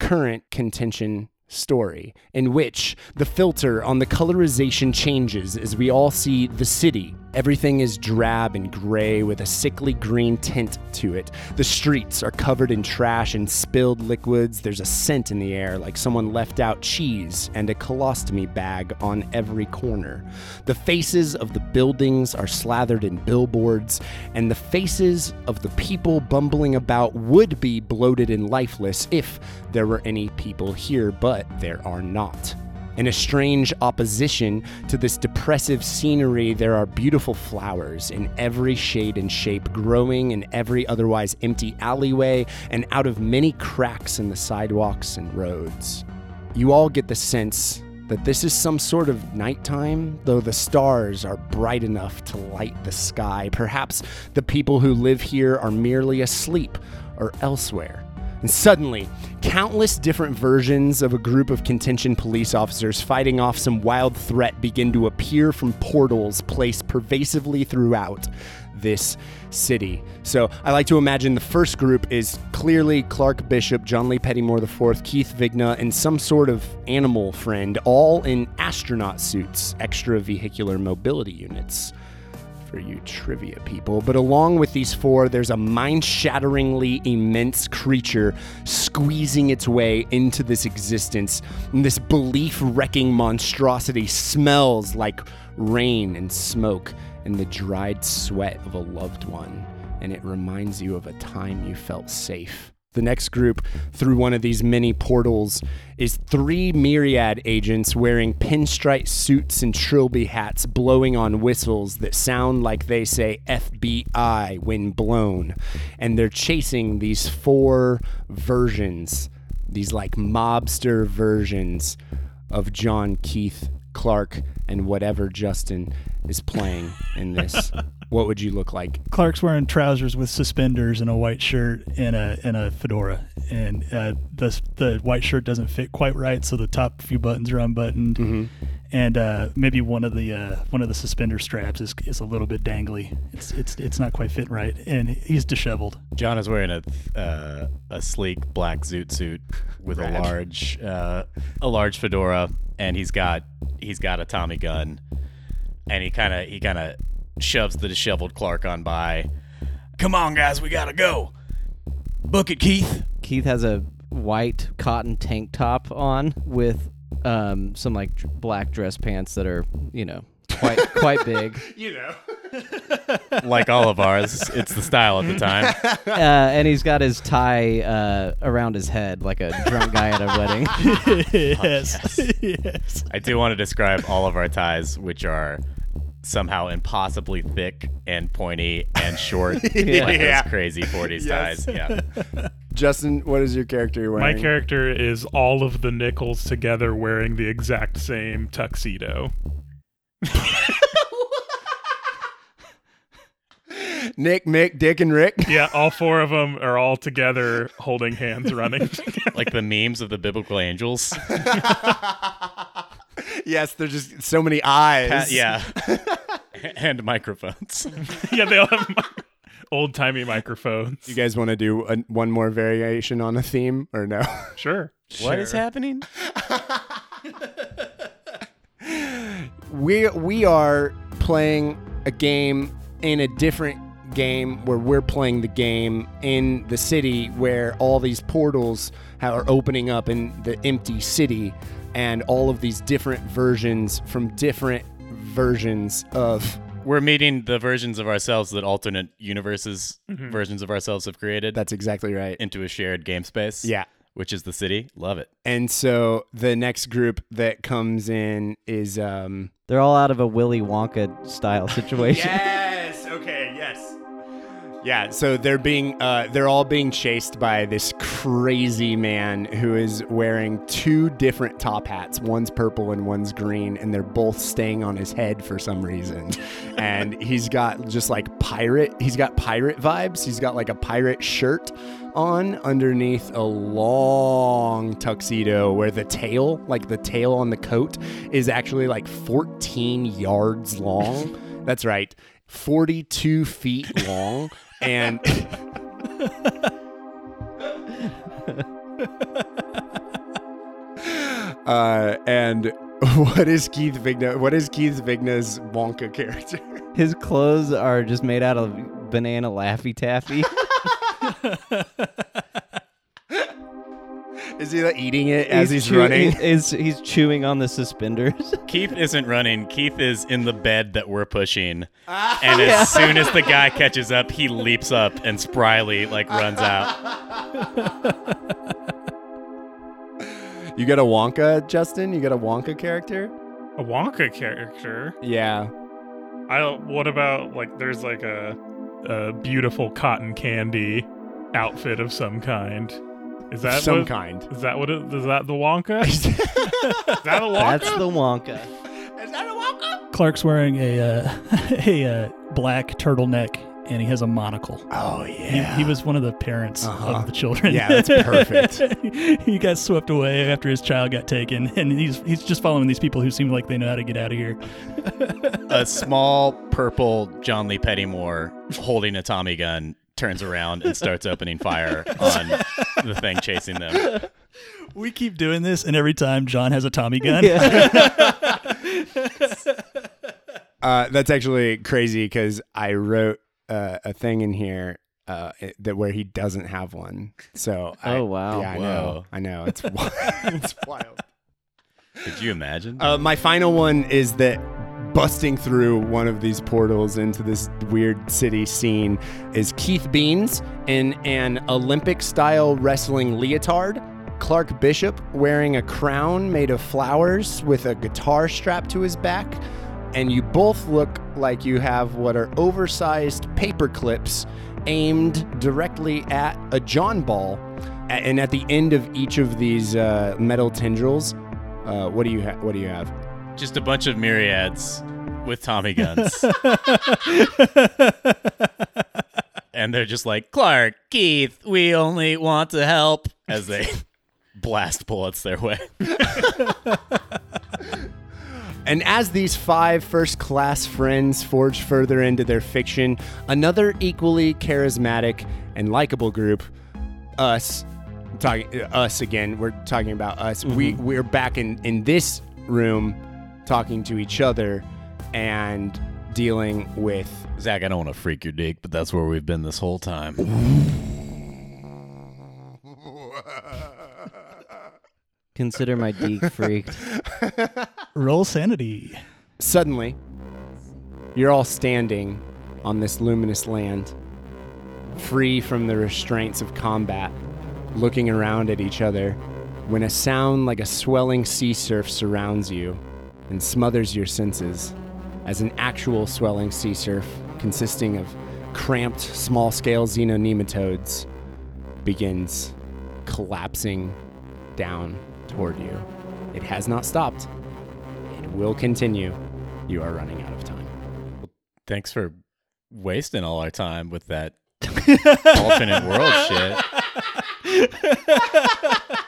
current contention story, in which the filter on the colorization changes as we all see the city Everything is drab and gray with a sickly green tint to it. The streets are covered in trash and spilled liquids. There's a scent in the air like someone left out cheese and a colostomy bag on every corner. The faces of the buildings are slathered in billboards, and the faces of the people bumbling about would be bloated and lifeless if there were any people here, but there are not. In a strange opposition to this depressive scenery, there are beautiful flowers in every shade and shape, growing in every otherwise empty alleyway and out of many cracks in the sidewalks and roads. You all get the sense that this is some sort of nighttime, though the stars are bright enough to light the sky. Perhaps the people who live here are merely asleep or elsewhere. And suddenly, countless different versions of a group of contention police officers fighting off some wild threat begin to appear from portals placed pervasively throughout this city. So I like to imagine the first group is clearly Clark Bishop, John Lee Pettymore IV, Keith Vigna, and some sort of animal friend, all in astronaut suits, extra vehicular mobility units for you trivia people. But along with these four, there's a mind shatteringly immense creature squeezing its way into this existence. And this belief wrecking monstrosity smells like rain and smoke and the dried sweat of a loved one. And it reminds you of a time you felt safe. The next group through one of these many portals is three myriad agents wearing pinstripe suits and trilby hats, blowing on whistles that sound like they say FBI when blown. And they're chasing these four versions, these like mobster versions of John Keith Clark and whatever Justin is playing in this. what would you look like? Clark's wearing trousers with suspenders and a white shirt and a and a fedora, and uh, the the white shirt doesn't fit quite right, so the top few buttons are unbuttoned, and uh, maybe one of the uh, one of the suspender straps is, is a little bit dangly. It's it's it's not quite fitting right, and he's disheveled. John is wearing a uh, a sleek black zoot suit with a large uh, a large fedora, and he's got he's got a Tommy gun, and he kind of he kind of shoves the disheveled Clark on by. Come on, guys, we gotta go. Book it, Keith. Keith has a white cotton tank top on with um, some like dr- black dress pants that are, you know, quite quite big. You know. like all of ours, it's the style at the time. Uh, and he's got his tie uh, around his head like a drunk guy at a wedding. yes, yes. I do want to describe all of our ties, which are somehow impossibly thick and pointy and short, like Yeah. those crazy 40s ties. Yeah. Justin, what is your character you're My character is all of the nickels together wearing the exact same tuxedo. Nick, Mick, Dick, and Rick. Yeah, all four of them are all together holding hands running. Like the memes of the biblical angels. Yes, there's just so many eyes. Yeah. and microphones. yeah, they all have old timey microphones. You guys want to do a, one more variation on a theme or no? Sure. What is happening? we we are playing a game in a different game where we're playing the game in the city where all these portals ha- are opening up in the empty city and all of these different versions from different versions of We're meeting the versions of ourselves that alternate universes versions of ourselves have created that's exactly right into a shared game space. yeah Which is the city. Love it. and so the next group that comes in is um They're all out of a Willy Wonka style situation. Yes. Yeah. So they're being, uh, they're all being chased by this crazy man who is wearing two different top hats. One's purple and one's green, and they're both staying on his head for some reason. and he's got just like pirate. He's got pirate vibes. He's got like a pirate shirt on underneath a long tuxedo where the tail, like the tail on the coat, is actually like 14 yards long. That's right, 42 feet long. And uh, and what is Keith Vigna? What is Keith Vigna's Wonka character? His clothes are just made out of banana laffy taffy. Is he like, eating it as he's, chew- running? He's, he's chewing on the suspenders. Keith isn't running. Keith is in the bed that we're pushing. Ah. And as soon as the guy catches up, he leaps up and spryly like runs out. You got a Wonka, Justin? You got a Wonka character? A Wonka character. Yeah. I. What about like? There's like a, a beautiful cotton candy outfit of some kind. Is that Some what, kind. Is that what? It, is that the Wonka? is that a Wonka? That's the Wonka. Is that a Wonka? Clark's wearing a uh, a uh, black turtleneck and he has a monocle. Oh He, yeah. he was one of the parents Uh-huh. of the children. Yeah, that's perfect. he got swept away after his child got taken, and he's he's just following these people who seem like they know how to get out of here. A small purple John Lee Pettymore holding a Tommy gun turns around and starts opening fire on the thing chasing them. We keep doing this, and every time John has a Tommy gun, Uh, that's actually crazy because I wrote uh, a thing in here uh, it- that where he doesn't have one. So I, Oh, wow. yeah, I know, I know, it's wild. it's wild. Could you imagine? Uh, my final one is that busting through one of these portals into this weird city scene is Keith Beans in an Olympic style wrestling leotard. Clark Bishop wearing a crown made of flowers with a guitar strapped to his back. And you both look like you have what are oversized paper clips aimed directly at a John ball. And at the end of each of these uh, metal tendrils, uh, what do you ha- what do you have? Just a bunch of myriads with Tommy guns. and they're just like, Clark, Keith, we only want to help as they blast bullets their way. And as these five first class friends forge further into their fiction, another equally charismatic and likable group, us, talking uh, us again, we're talking about us. We we're back in in this room talking to each other and dealing with Zach, I don't want to freak your dick, but that's where we've been this whole time. Consider my deek freaked. roll sanity. Suddenly, you're all standing on this luminous land, free from the restraints of combat, looking around at each other, when a sound like a swelling sea surf surrounds you and smothers your senses, as an actual swelling sea surf consisting of cramped small scale xenonematodes begins collapsing down toward you. It has not stopped. It will continue. You are running out of time. Thanks for wasting all our time with that alternate world shit.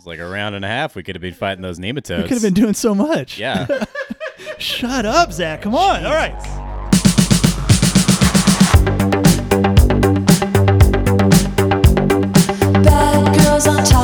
was like a round and a half. We could have been fighting those nematodes. We could have been doing so much. Yeah. Shut up, Zach. Come on. All right. on top.